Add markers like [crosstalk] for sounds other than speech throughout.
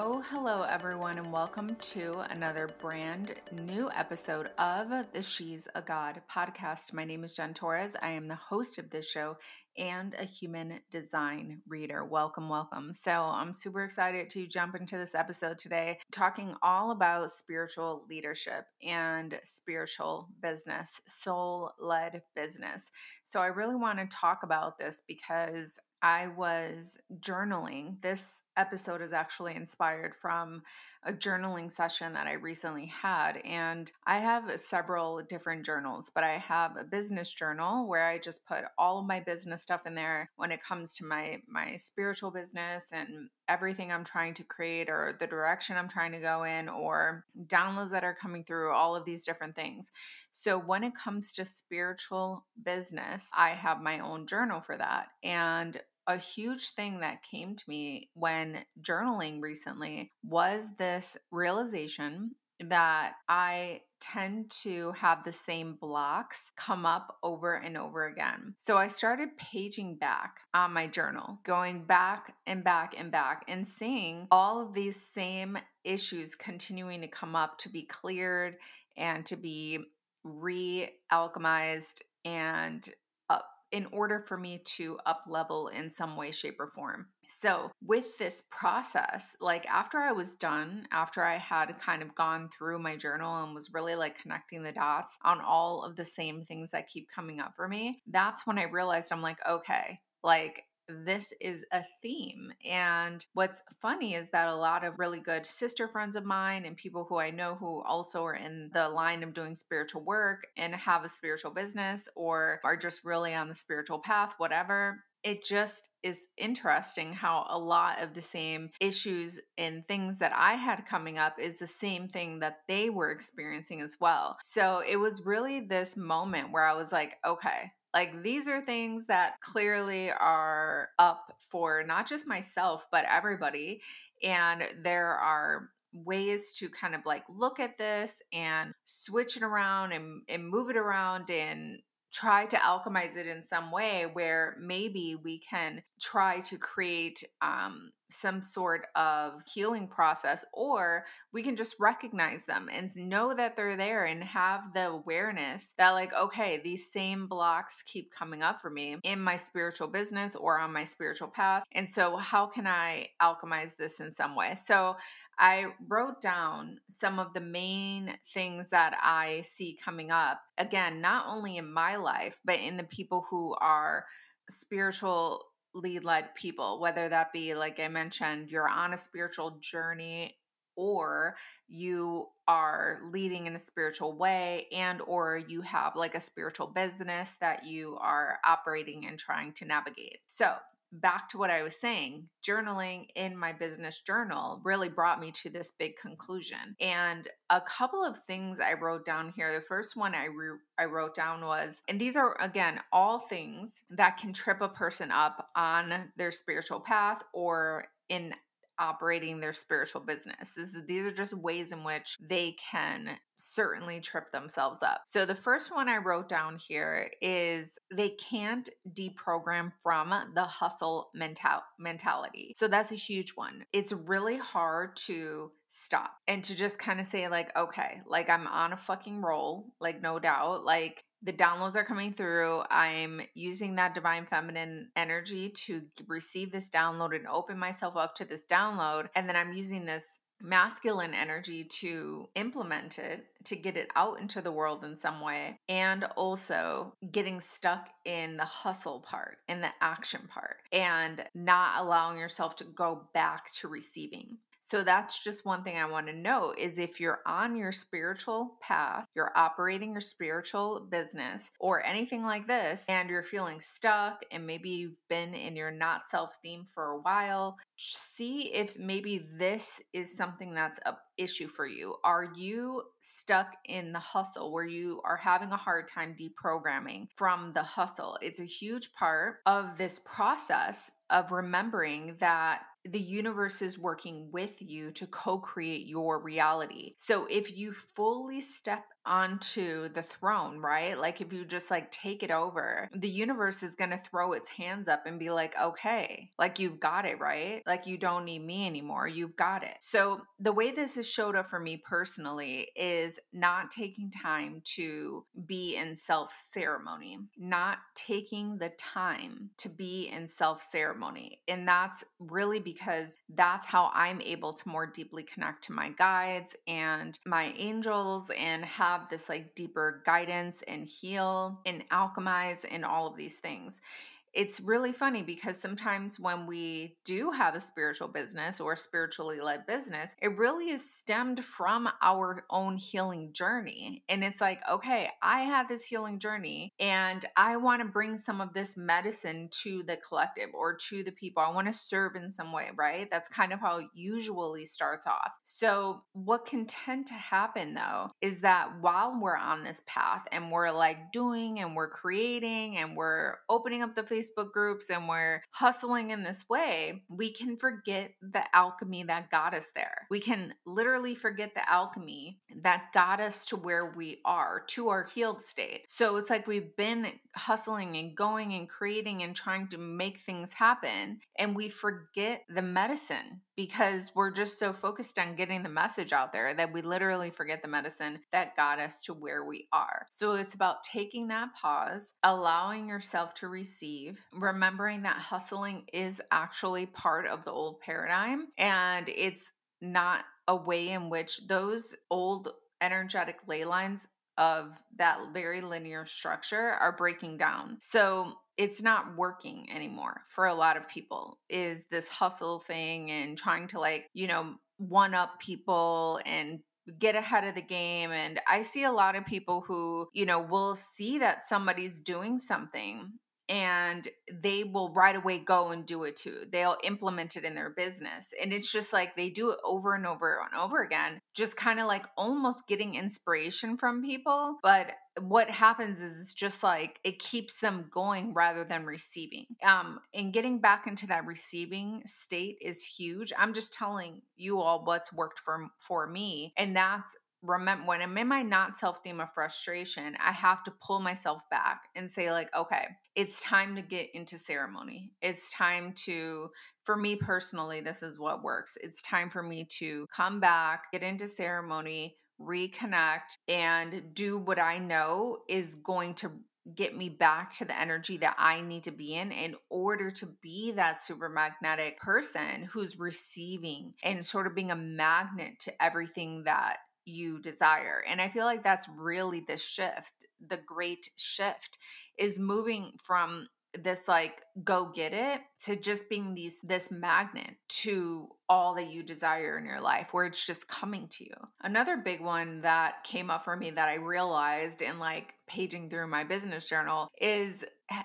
Oh, hello, everyone, and welcome to another brand new episode of the She's a God podcast. My name is Jen Torres. I am the host of this show and a human design reader. Welcome, welcome. So, I'm super excited to jump into this episode today, talking all about spiritual leadership and spiritual business, soul led business. So, I really want to talk about this because I was journaling. This episode is actually inspired from a journaling session that I recently had. And I have several different journals, but I have a business journal where I just put all of my business stuff in there when it comes to my my spiritual business and everything I'm trying to create or the direction I'm trying to go in or downloads that are coming through, all of these different things. So when it comes to spiritual business, I have my own journal for that. And a huge thing that came to me when journaling recently was this realization that I tend to have the same blocks come up over and over again. So I started paging back on my journal, going back and back and back and seeing all of these same issues continuing to come up to be cleared and to be re alchemized and in order for me to up level in some way, shape, or form. So, with this process, like after I was done, after I had kind of gone through my journal and was really like connecting the dots on all of the same things that keep coming up for me, that's when I realized I'm like, okay, like this is a theme. And what's funny is that a lot of really good sister friends of mine and people who I know who also are in the line of doing spiritual work and have a spiritual business or are just really on the spiritual path, whatever, it just is interesting how a lot of the same issues and things that I had coming up is the same thing that they were experiencing as well. So it was really this moment where I was like, okay, like these are things that clearly are up for not just myself, but everybody. And there are ways to kind of like look at this and switch it around and, and move it around and try to alchemize it in some way where maybe we can try to create um, some sort of healing process, or we can just recognize them and know that they're there and have the awareness that, like, okay, these same blocks keep coming up for me in my spiritual business or on my spiritual path. And so, how can I alchemize this in some way? So, I wrote down some of the main things that I see coming up. Again, not only in my life, but in the people who are spiritual led people, whether that be, like I mentioned, you're on a spiritual journey or you are leading in a spiritual way and or you have like a spiritual business that you are operating and trying to navigate. So, back to what I was saying, journaling in my business journal really brought me to this big conclusion. And a couple of things I wrote down here. The first one I re- I wrote down was, and these are again all things that can trip a person up on their spiritual path or in operating their spiritual business. Is, these are just ways in which they can certainly trip themselves up. So the first one I wrote down here is they can't deprogram from the hustle mental mentality. So that's a huge one. It's really hard to stop and to just kind of say like okay, like I'm on a fucking roll, like no doubt, like the downloads are coming through. I'm using that divine feminine energy to receive this download and open myself up to this download. And then I'm using this masculine energy to implement it, to get it out into the world in some way, and also getting stuck in the hustle part, in the action part, and not allowing yourself to go back to receiving. So that's just one thing I want to know is if you're on your spiritual path, you're operating your spiritual business or anything like this and you're feeling stuck and maybe you've been in your not self theme for a while, see if maybe this is something that's a issue for you. Are you stuck in the hustle where you are having a hard time deprogramming from the hustle? It's a huge part of this process of remembering that the universe is working with you to co create your reality. So if you fully step onto the throne, right? Like if you just like take it over, the universe is going to throw its hands up and be like, okay, like you've got it, right? Like you don't need me anymore. You've got it. So the way this has showed up for me personally is not taking time to be in self ceremony, not taking the time to be in self ceremony. And that's really because that's how I'm able to more deeply connect to my guides and my angels and have have this like deeper guidance and heal and alchemize and all of these things it's really funny because sometimes when we do have a spiritual business or spiritually led business, it really is stemmed from our own healing journey. And it's like, okay, I had this healing journey and I want to bring some of this medicine to the collective or to the people. I want to serve in some way, right? That's kind of how it usually starts off. So, what can tend to happen though is that while we're on this path and we're like doing and we're creating and we're opening up the Facebook groups and we're hustling in this way, we can forget the alchemy that got us there. We can literally forget the alchemy that got us to where we are, to our healed state. So it's like we've been hustling and going and creating and trying to make things happen, and we forget the medicine because we're just so focused on getting the message out there that we literally forget the medicine that got us to where we are. So it's about taking that pause, allowing yourself to receive, remembering that hustling is actually part of the old paradigm and it's not a way in which those old energetic ley lines of that very linear structure are breaking down. So it's not working anymore for a lot of people is this hustle thing and trying to like you know one up people and get ahead of the game and i see a lot of people who you know will see that somebody's doing something and they will right away go and do it too. They'll implement it in their business. And it's just like they do it over and over and over again, just kind of like almost getting inspiration from people. But what happens is it's just like it keeps them going rather than receiving. Um, and getting back into that receiving state is huge. I'm just telling you all what's worked for for me, and that's remember when I'm in my not self theme of frustration, I have to pull myself back and say, like, okay, it's time to get into ceremony. It's time to, for me personally, this is what works. It's time for me to come back, get into ceremony, reconnect, and do what I know is going to get me back to the energy that I need to be in in order to be that super magnetic person who's receiving and sort of being a magnet to everything that you desire. And I feel like that's really the shift, the great shift is moving from this like go get it to just being these this magnet to all that you desire in your life where it's just coming to you. Another big one that came up for me that I realized in like paging through my business journal is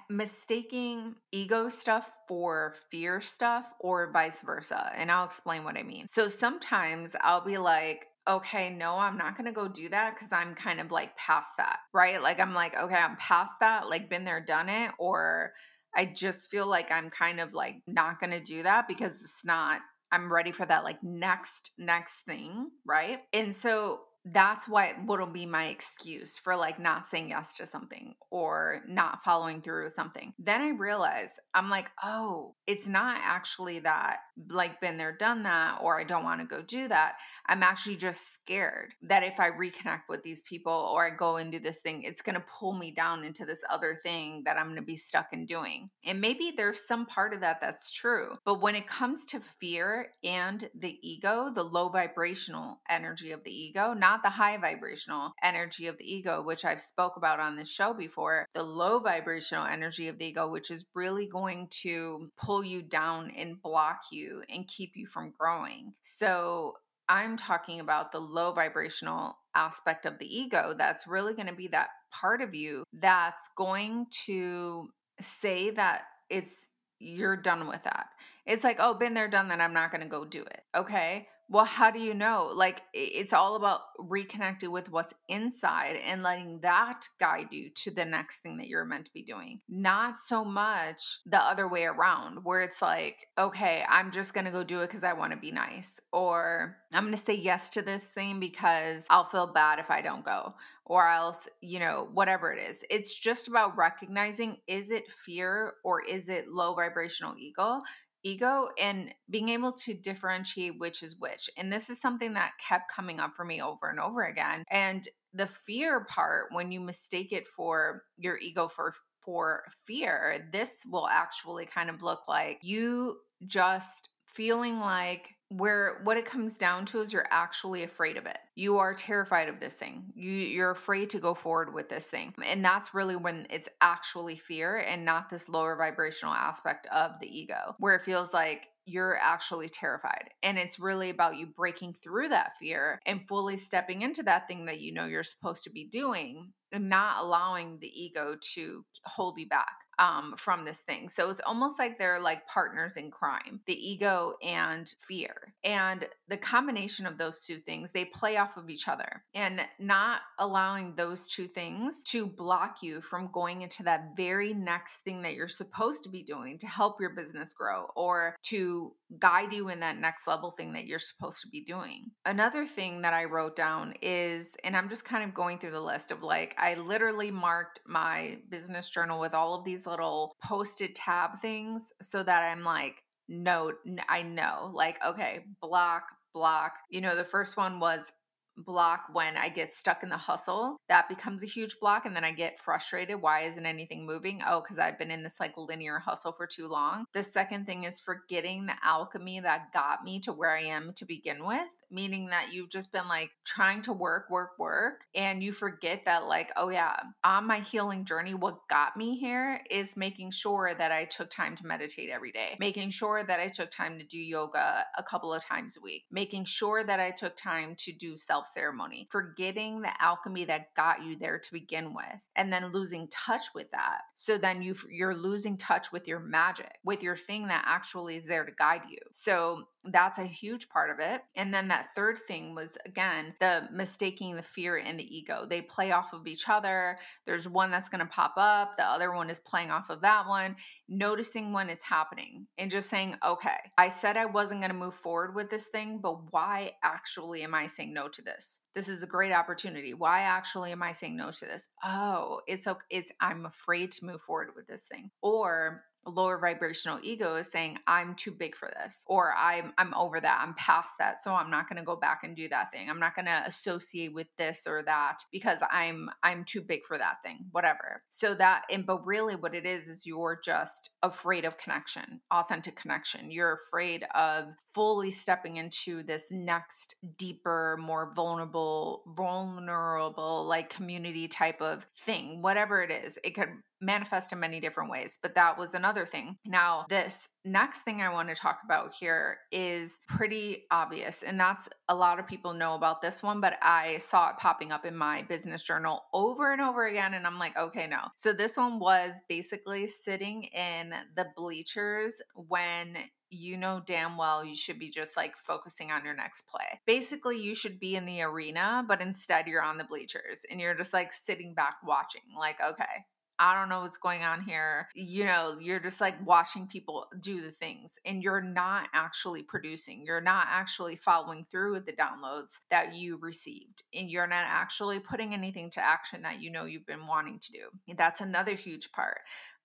mistaking ego stuff for fear stuff or vice versa. And I'll explain what I mean. So sometimes I'll be like, okay, no, I'm not going to go do that because I'm kind of like past that, right? Like, I'm like, okay, I'm past that, like, been there, done it. Or I just feel like I'm kind of like not going to do that because it's not I'm ready for that like next next thing, right? And so that's why what'll be my excuse for like not saying yes to something or not following through with something. Then I realize I'm like, oh, it's not actually that like been there, done that, or I don't want to go do that. I'm actually just scared that if I reconnect with these people or I go and do this thing, it's going to pull me down into this other thing that I'm going to be stuck in doing. And maybe there's some part of that that's true. But when it comes to fear and the ego, the low vibrational energy of the ego, not the high vibrational energy of the ego, which I've spoke about on this show before, the low vibrational energy of the ego, which is really going to pull you down and block you and keep you from growing. So I'm talking about the low vibrational aspect of the ego that's really going to be that part of you that's going to say that it's you're done with that. It's like, oh, been there, done that. I'm not going to go do it. Okay. Well, how do you know? Like, it's all about reconnecting with what's inside and letting that guide you to the next thing that you're meant to be doing. Not so much the other way around, where it's like, okay, I'm just going to go do it because I want to be nice, or I'm going to say yes to this thing because I'll feel bad if I don't go, or else, you know, whatever it is. It's just about recognizing is it fear or is it low vibrational ego? Ego and being able to differentiate which is which. And this is something that kept coming up for me over and over again. And the fear part, when you mistake it for your ego for for fear, this will actually kind of look like you just feeling like where what it comes down to is you're actually afraid of it. You are terrified of this thing. You you're afraid to go forward with this thing. And that's really when it's actually fear and not this lower vibrational aspect of the ego where it feels like you're actually terrified. And it's really about you breaking through that fear and fully stepping into that thing that you know you're supposed to be doing not allowing the ego to hold you back um, from this thing. So it's almost like they're like partners in crime, the ego and fear. And the combination of those two things, they play off of each other and not allowing those two things to block you from going into that very next thing that you're supposed to be doing to help your business grow or to guide you in that next level thing that you're supposed to be doing. Another thing that I wrote down is, and I'm just kind of going through the list of like, I literally marked my business journal with all of these little Post-it tab things so that I'm like, no, I know, like, okay, block, block. You know, the first one was block when I get stuck in the hustle. That becomes a huge block. And then I get frustrated. Why isn't anything moving? Oh, because I've been in this like linear hustle for too long. The second thing is forgetting the alchemy that got me to where I am to begin with meaning that you've just been like trying to work, work, work, and you forget that, like, oh yeah, on my healing journey, what got me here is making sure that I took time to meditate every day, making sure that I took time to do yoga a couple of times a week, making sure that I took time to do self ceremony, forgetting the alchemy that got you there to begin with, and then losing touch with that. So then you you're losing touch with your magic, with your thing that actually is there to guide you. So that's a huge part of it. And then that third thing was again the mistaking the fear and the ego. They play off of each other. There's one that's going to pop up, the other one is playing off of that one, noticing when it's happening and just saying, okay, I said I wasn't going to move forward with this thing, but why actually am I saying no to this? This is a great opportunity. Why actually am I saying no to this? Oh, it's okay. It's I'm afraid to move forward with this thing. Or lower vibrational ego is saying i'm too big for this or i'm i'm over that i'm past that so i'm not going to go back and do that thing. I'm not going to associate with this or that because i'm i'm too big for that thing whatever. So that and but really what it is is you're just afraid of connection authentic connection. You're afraid of fully stepping into this next deeper more vulnerable vulnerable like community type of thing whatever it is. It could manifest in many different ways, but that was another thing. Now, this next thing I want to talk about here is pretty obvious, and that's a lot of people know about this one, but I saw it popping up in my business journal over and over again, and I'm like, okay, no. So, this one was basically sitting in the bleachers when you know damn well you should be just like focusing on your next play. Basically, you should be in the arena, but instead you're on the bleachers and you're just like sitting back watching, like, okay, I don't know what's going on here. You know, you're just like watching people do the things and you're not actually producing. You're not actually following through with the downloads that you received. And you're not actually putting anything to action that you know you've been wanting to do. That's another huge part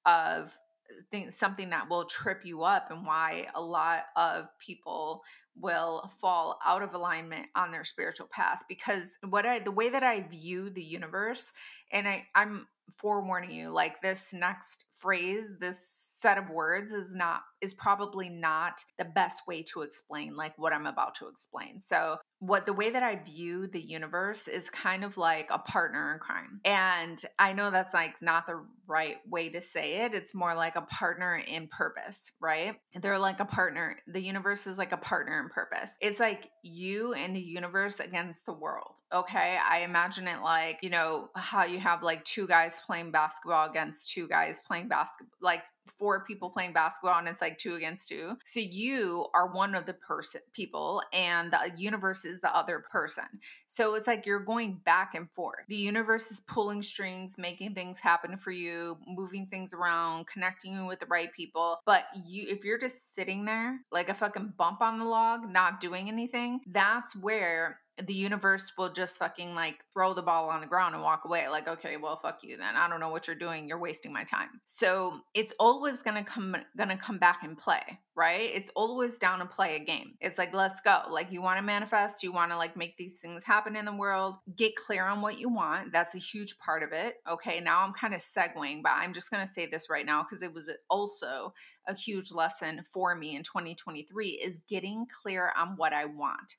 of things something that will trip you up and why a lot of people will fall out of alignment on their spiritual path because what I the way that I view the universe and I I'm forewarning you like this next phrase this set of words is not is probably not the best way to explain like what I'm about to explain. So what the way that I view the universe is kind of like a partner in crime. And I know that's like not the right way to say it. It's more like a partner in purpose, right? They're like a partner. The universe is like a partner in purpose. It's like you and the universe against the world. Okay. I imagine it like, you know, how you have like two guys playing basketball against two guys playing basketball, like four people playing basketball and it's like two against two. So you are one of the person people and the universe is the other person. So it's like you're going back and forth. The universe is pulling strings, making things happen for you, moving things around, connecting you with the right people. But you if you're just sitting there like a fucking bump on the log, not doing anything, that's where the universe will just fucking like throw the ball on the ground and walk away like okay well fuck you then. I don't know what you're doing. You're wasting my time. So it's always gonna come gonna come back and play right? It's always down to play a game. It's like let's go. Like you want to manifest you want to like make these things happen in the world. Get clear on what you want. That's a huge part of it okay? Now i'm kind of segueing but i'm just gonna say this right now because it was also a huge lesson for me in 2023 is getting clear on what i want.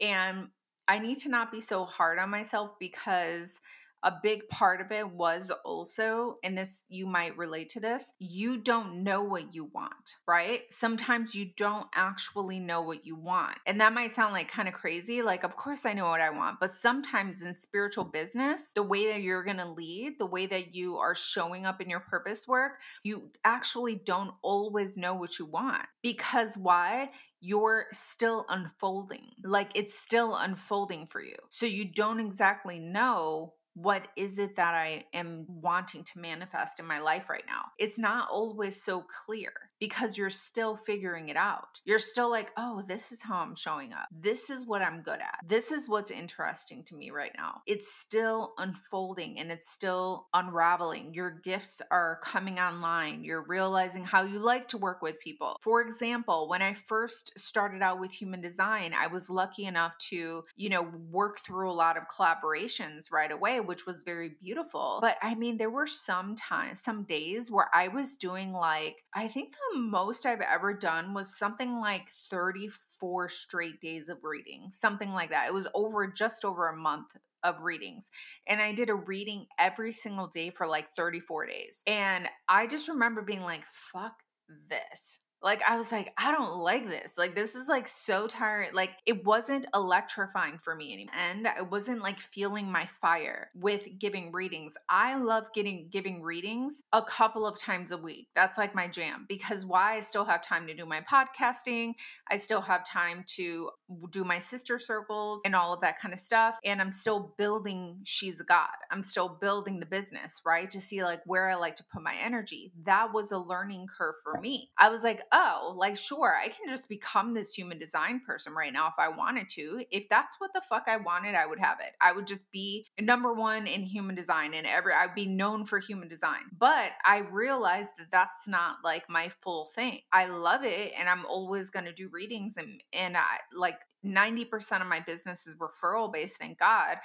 And I need to not be so hard on myself because a big part of it was also, and this you might relate to this, you don't know what you want, right? Sometimes you don't actually know what you want. And that might sound like kind of crazy. Like, of course I know what I want. But sometimes in spiritual business, the way that you're going to lead, the way that you are showing up in your purpose work, you actually don't always know what you want. Because why? You're still unfolding. Like it's still unfolding for you. So you don't exactly know what is it that I am wanting to manifest in my life right now? It's not always so clear because you're still figuring it out. You're still like, oh, this is how I'm showing up. This is what I'm good at. This is what's interesting to me right now. It's still unfolding and it's still unraveling. Your gifts are coming online. You're realizing how you like to work with people. For example, when I first started out with human design, I was lucky enough to, you know, work through a lot of collaborations right away which was very beautiful. But I mean, there were some times, some days where I was doing like, I think the most I've ever done was something like 34 straight days of reading, something like that. It was over just over a month of readings. And I did a reading every single day for like 34 days. And I just remember being like, fuck this. Like I was like, I don't like this. Like this is like so tired. Like it wasn't electrifying for me anymore. And I wasn't like feeling my fire with giving readings. I love getting giving readings a couple of times a week. That's like my jam because why I still have time to do my podcasting. I still have time to do my sister circles and all of that kind of stuff. And I'm still building She's a God. I'm still building the business, right? To see like where I like to put my energy. That was a learning curve for me. I was like, oh, like, sure, I can just become this human design person right now if I wanted to. If that's what the fuck I wanted, I would have it. I would just be number one in human design and every, I'd be known for human design. But I realized that that's not like my full thing. I love it and I'm always going to do readings and, and I like 90% of my business is referral based, thank God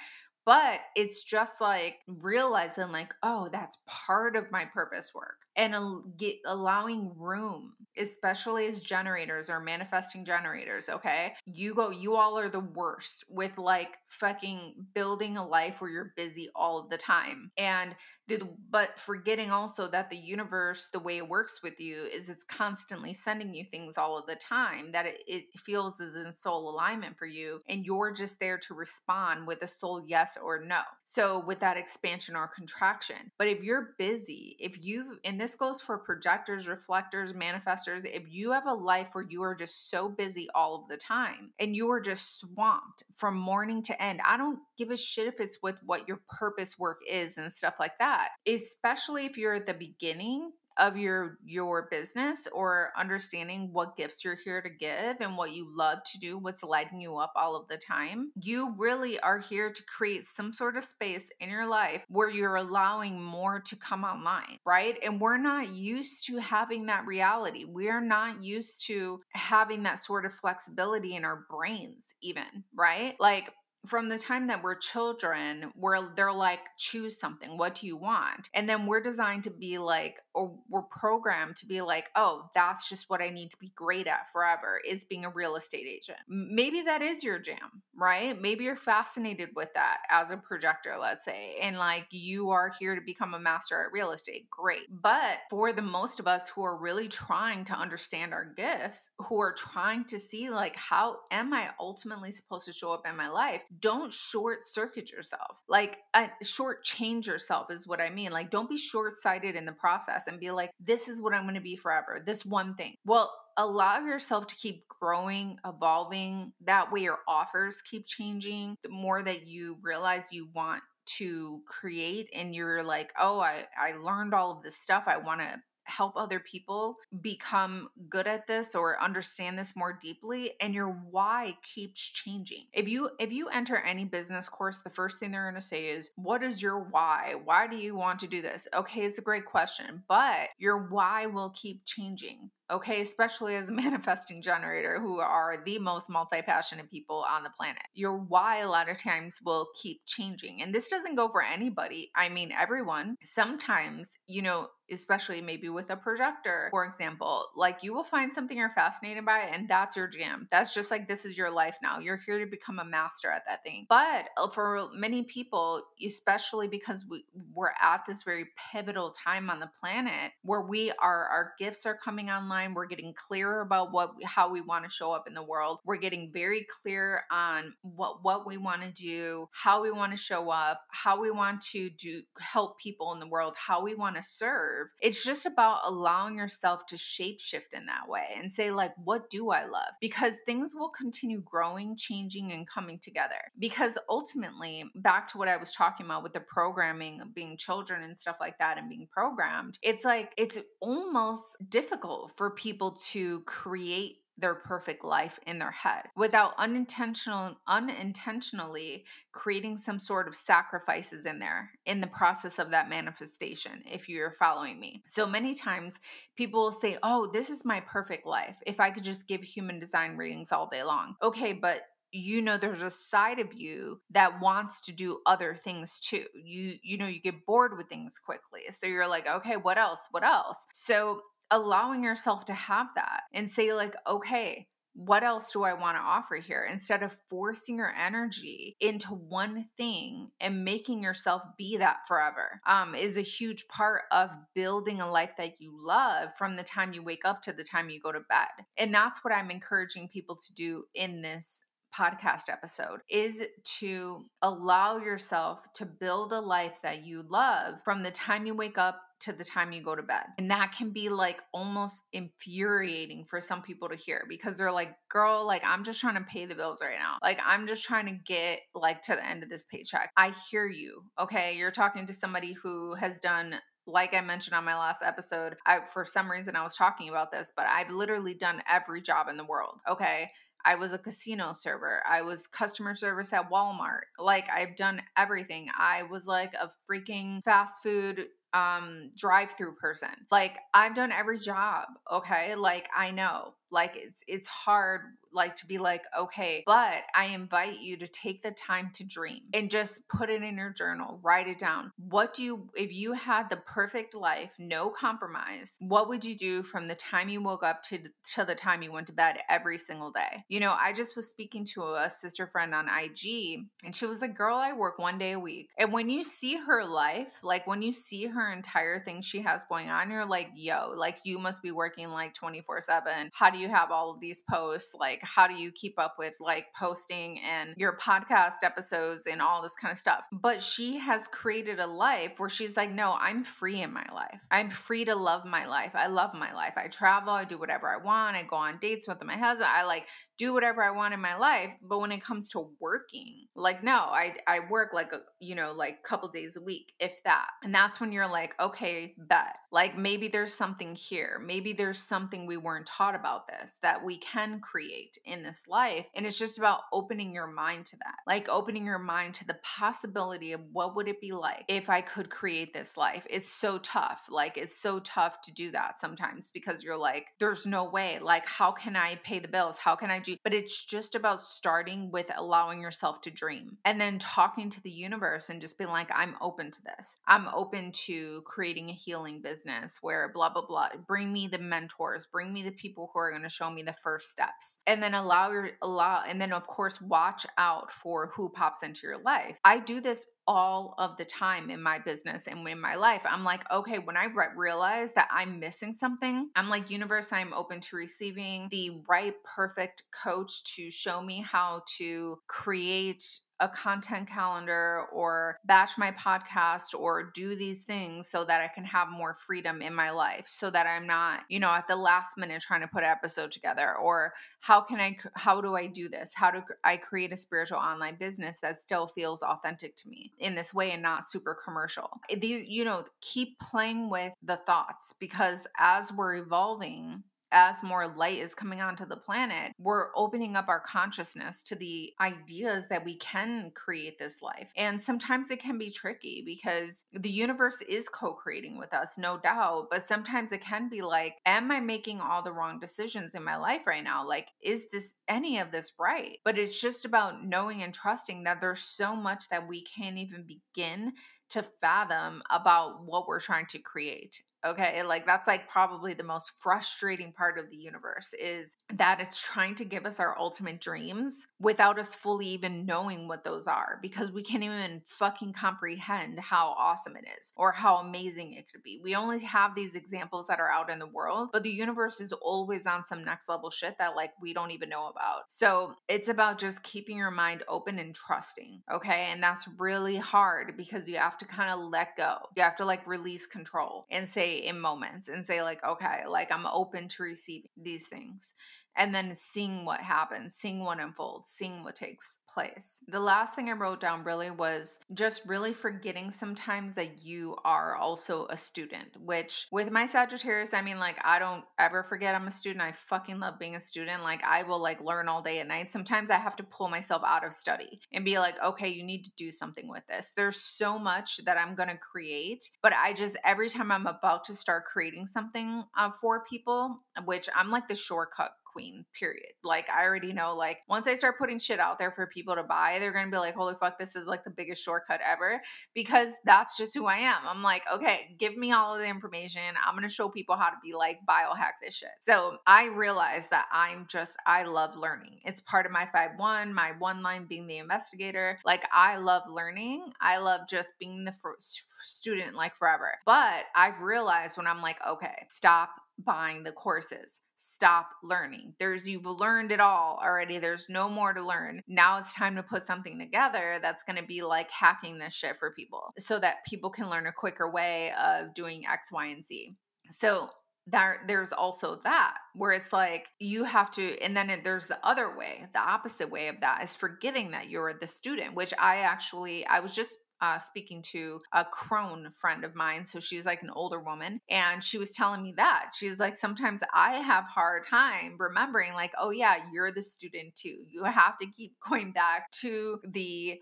but it's just like realizing like oh that's part of my purpose work and get allowing room especially as generators or manifesting generators okay? You go you all are the worst with like fucking building a life where you're busy all of the time. And the, but forgetting also that the universe the way it works with you is it's constantly sending you things all of the time that it, it feels is in soul alignment for you and you're just there to respond with a soul yes or no. So with that expansion or contraction. But if you're busy if you've and this goes for projectors, reflectors, manifestors. If you have a life where you are just so busy all of the time and you are just swamped from morning to end, I don't give a shit if it's with what your purpose work is and stuff like that. Especially if you're at the beginning of your your business or understanding what gifts you're here to give and what you love to do what's lighting you up all of the time you really are here to create some sort of space in your life where you're allowing more to come online right? And we're not used to having that reality. We're not used to having that sort of flexibility in our brains even right? Like from the time that we're children, where they're like, choose something. What do you want? And then we're designed to be like, or we're programmed to be like, oh, that's just what I need to be great at forever is being a real estate agent. Maybe that is your jam, right? Maybe you're fascinated with that as a projector, let's say, and like you are here to become a master at real estate. Great. But for the most of us who are really trying to understand our gifts, who are trying to see, like, how am I ultimately supposed to show up in my life? Don't short circuit yourself. Like, short change yourself is what I mean. Like, don't be short sighted in the process and be like, this is what I'm going to be forever, this one thing. Well, allow yourself to keep growing, evolving. That way, your offers keep changing. The more that you realize you want to create and you're like oh i i learned all of this stuff i want to help other people become good at this or understand this more deeply and your why keeps changing. If you if you enter any business course the first thing they're going to say is what is your why? Why do you want to do this? Okay, it's a great question, but your why will keep changing okay, especially as a [laughs] manifesting generator who are the most multi passionate people on the planet. Your why, a lot of times, will keep changing. And this doesn't go for anybody. I mean, everyone. Sometimes, you know, especially maybe with a projector, for example, like you will find something you're fascinated by, and that's your jam. That's just like this is your life now. You're here to become a master at that thing. But uh, for many people, especially because we, we're at this very pivotal time on the planet where we are, our gifts are coming online we're getting clearer about what how we want to show up in the world. We're getting very clear on what what we want to do, how we want to show up, how we want to do help people in the world, how we want to serve. It's just about allowing yourself to shape shift in that way and say like what do I love? Because things will continue growing, changing and coming together. Because ultimately, back to what I was talking about with the programming being children and stuff like that and being programmed, it's like it's almost difficult for people to create their perfect life in their head without unintentional unintentionally creating some sort of sacrifices in there in the process of that manifestation if you're following me. So many times people will say oh this is my perfect life. If i could just give human design readings all day long. Okay but you know there's a side of you that wants to do other things too. You you know you get bored with things quickly. So you're like okay what else? What else? So allowing yourself to have that and say like okay what else do I want to offer here? Instead of forcing your energy into one thing and making yourself be that forever, um, is a huge part of building a life that you love from the time you wake up to the time you go to bed. And that's what I'm encouraging people to do in this podcast episode is to allow yourself to build a life that you love from the time you wake up to the time you go to bed. And that can be like almost infuriating for some people to hear because they're like, girl, like I'm just trying to pay the bills right now. Like I'm just trying to get like to the end of this paycheck. I hear you. Okay. You're talking to somebody who has done like I mentioned on my last episode, I for some reason I was talking about this, but I've literally done every job in the world. Okay. I was a casino server. I was customer service at Walmart. Like I've done everything. I was like a freaking fast food um drive-through person. Like I've done every job, okay? Like I know. Like it's it's hard like to be like, okay, but I invite you to take the time to dream and just put it in your journal, write it down. What do you, if you had the perfect life, no compromise, what would you do from the time you woke up to, to the time you went to bed every single day? You know, I just was speaking to a sister friend on IG and she was a girl, I work one day a week. And when you see her life, like when you see her her entire thing she has going on, you're like, yo, like you must be working like 24 7. How do you have all of these posts? Like, how do you keep up with like posting and your podcast episodes and all this kind of stuff? But she has created a life where she's like, no, I'm free in my life. I'm free to love my life. I love my life. I travel, I do whatever I want. I go on dates with my husband. I like do whatever I want in my life. But when it comes to working, like no, I I work like a you know like couple days a week, if that. And that's when you're like, okay, bet. Like maybe there's something here. Maybe there's something we weren't taught about this that we can create in this life. And it's just about opening your mind to that. Like opening your mind to the possibility of what would it be like if I could create this life. It's so tough. Like it's so tough to do that sometimes because you're like, there's no way. Like, how can I pay the bills? How can I but it's just about starting with allowing yourself to dream and then talking to the universe and just being like, I'm open to this. I'm open to creating a healing business where blah, blah, blah. Bring me the mentors, bring me the people who are going to show me the first steps. And then allow your, allow, and then of course, watch out for who pops into your life. I do this all of the time in my business and in my life. I'm like, okay, when I re- realize that I'm missing something, I'm like, universe, I'm open to receiving the right, perfect coach to show me how to create a content calendar or batch my podcast or do these things so that I can have more freedom in my life so that I'm not, you know, at the last minute trying to put an episode together or how can I how do I do this? How do I create a spiritual online business that still feels authentic to me in this way and not super commercial? These, you know, keep playing with the thoughts because as we're evolving as more light is coming onto the planet, we're opening up our consciousness to the ideas that we can create this life. And sometimes it can be tricky because the universe is co creating with us, no doubt. But sometimes it can be like, am I making all the wrong decisions in my life right now? Like, is this any of this right? But it's just about knowing and trusting that there's so much that we can't even begin to fathom about what we're trying to create okay like that's like probably the most frustrating part of the universe is that it's trying to give us our ultimate dreams without us fully even knowing what those are because we can't even fucking comprehend how awesome it is or how amazing it could be. We only have these examples that are out in the world but the universe is always on some next level shit that like we don't even know about. So it's about just keeping your mind open and trusting okay? And that's really hard because you have to kind of let go. You have to like release control and say in moments and say like okay like i'm open to receiving these things and then seeing what happens, seeing what unfolds, seeing what takes place. The last thing I wrote down really was just really forgetting sometimes that you are also a student, which with my Sagittarius, I mean, like, I don't ever forget I'm a student. I fucking love being a student. Like, I will like learn all day and night. Sometimes I have to pull myself out of study and be like, okay, you need to do something with this. There's so much that I'm going to create, but I just, every time I'm about to start creating something uh, for people, which I'm like the shortcut queen, period. Like, I already know, like, once I start putting shit out there for people to buy, they're going to be like, holy fuck, this is like the biggest shortcut ever because that's just who I am. I'm like, okay, give me all of the information. I'm going to show people how to be like biohack this shit. So I realized that I'm just, I love learning. It's part of my 5 1, my one line being the investigator. Like, I love learning. I love just being the first student like forever. But I've realized when I'm like, okay, stop buying the courses stop learning. There's you've learned it all already. There's no more to learn. Now it's time to put something together that's going to be like hacking this shit for people so that people can learn a quicker way of doing X, Y, and Z. So there there's also that where it's like you have to and then it, there's the other way the opposite way of that is forgetting that you're the student which i actually i was just uh, speaking to a crone friend of mine. So she's like an older woman. And she was telling me that. She's like, sometimes I have hard time remembering, like, oh, yeah, you're the student too. You have to keep [laughs] going back to the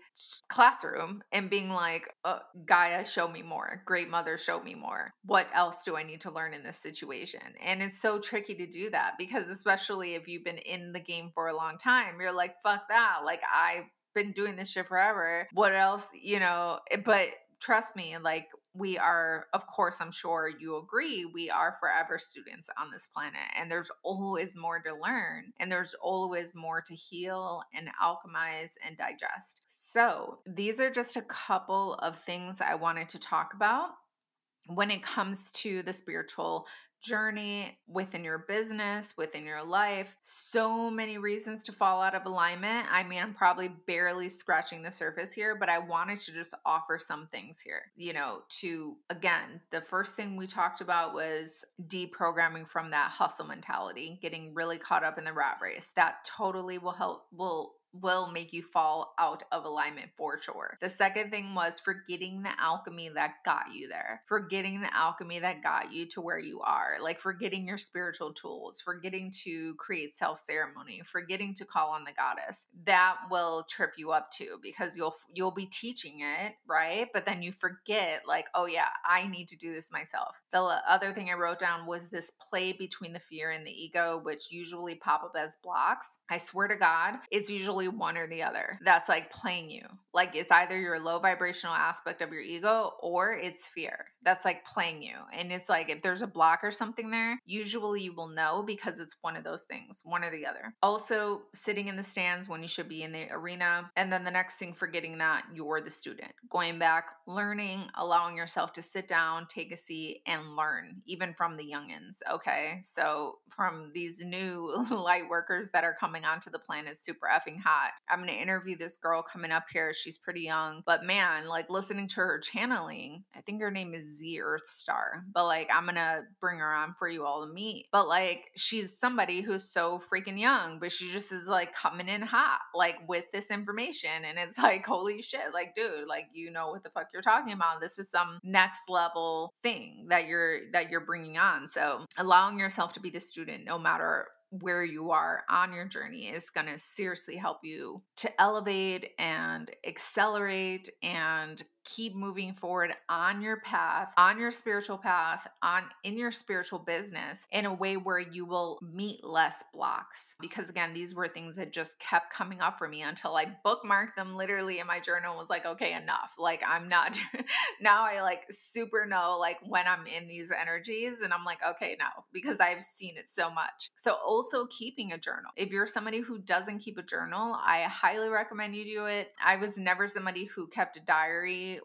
classroom and being like, oh, Gaia, show me more. Great mother, show me more. What else do I need to learn in this situation? And it's so tricky to do that because, especially if you've been in the game for a long time, you're like, fuck that. Like, I been doing this shit forever. What else, you know? Eh, but trust me, like we are, of course, I'm sure you agree, we are forever students on this planet. And there's always more to learn, and there's always more to heal and alchemize and digest. So, these are just a couple of things I wanted to talk about when it comes to the spiritual journey within your business, within your life. So many reasons to fall out of alignment. I mean, I'm probably barely scratching the surface here, but I wanted to just offer some things here. You know, to again, the first thing we talked about was deprogramming from that hustle mentality, getting really caught up in the rat race. That totally will help will will make you fall out of alignment for sure. The second thing was forgetting the alchemy that got you there, forgetting the alchemy that got you to where you are, like forgetting your spiritual tools, forgetting to create self ceremony, forgetting to call on the goddess. That will trip you up too because you'll you'll be teaching it, right? But then you forget like, oh yeah, I need to do this myself. The other thing I wrote down was this play between the fear and the ego, which usually pop up as blocks. I swear to God, it's usually one or the other that's like playing you. Like it's either your low vibrational aspect of your ego or it's fear that's like playing you. And it's like if there's a block or something there, usually you will know because it's one of those things, one or the other. Also, sitting in the stands when you should be in the arena. And then the next thing, forgetting that you're the student, going back, learning, allowing yourself to sit down, take a seat, and learn, even from the youngins. Okay. So, from these new [laughs] light workers that are coming onto the planet, super effing hot. I'm going to interview this girl coming up here. She's pretty young, but man, like listening to her channeling, I think her name is Z Earth Star, but like I'm gonna bring her on for you all to meet. But like she's somebody who's so freaking young, but she just is like coming in hot, like with this information. And it's [laughs] like, holy shit, like, dude, like you know what the fuck you're talking about. This is some next level thing that you're that you're bringing on. So allowing yourself to be the student no matter where you are on your journey is going to seriously help you to elevate and accelerate and keep moving forward on your path, on your spiritual path, on in your spiritual business in a way where you will meet less blocks. Because again, these were things that just kept coming up for me until I bookmarked them literally in my journal and was like, okay, enough. Like I'm not [laughs] now I like super know like when I'm in these energies and I'm like, okay, no, because I've seen it so much. So also keeping a journal. If you're somebody who doesn't keep a journal, I highly recommend you do it. I was never somebody who kept a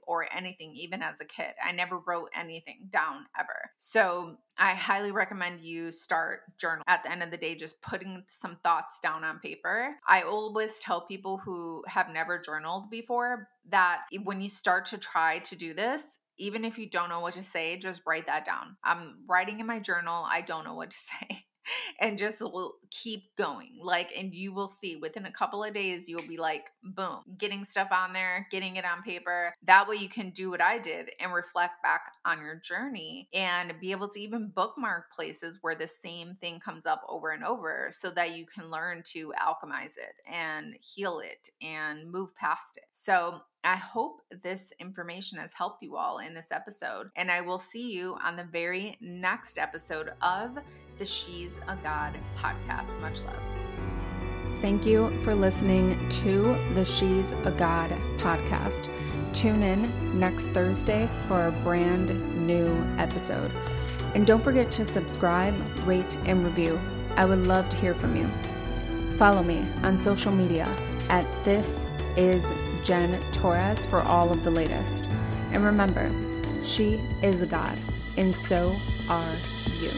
or anything, even as a kid. I never wrote anything down ever. So I highly recommend you start journal. At the end of the day, just putting some thoughts down on paper. I always tell people who have never journaled before that when you start to try to do this, even if you don't know what to say, just write that down. I'm writing in my journal. I don't know what to [laughs] say and just keep going. Like, and you will see within a couple of days, you'll be like, boom, getting stuff on there, getting it on paper. That way you can do what I did and reflect back on your journey and be able to even bookmark places where the same thing comes up over and over so that you can learn to alchemize it and heal it and move past it. So, I hope this information has helped you all in this episode, and I will see you on the very next episode of the She's a God podcast. Much love. Thank you for listening to the She's a God podcast. Tune in next Thursday for a brand new episode. And don't forget to subscribe, rate, and review. I would love to hear from you. Follow me on social media at This Is Jen Torres for all of the latest. And remember, she is a God, and so are you.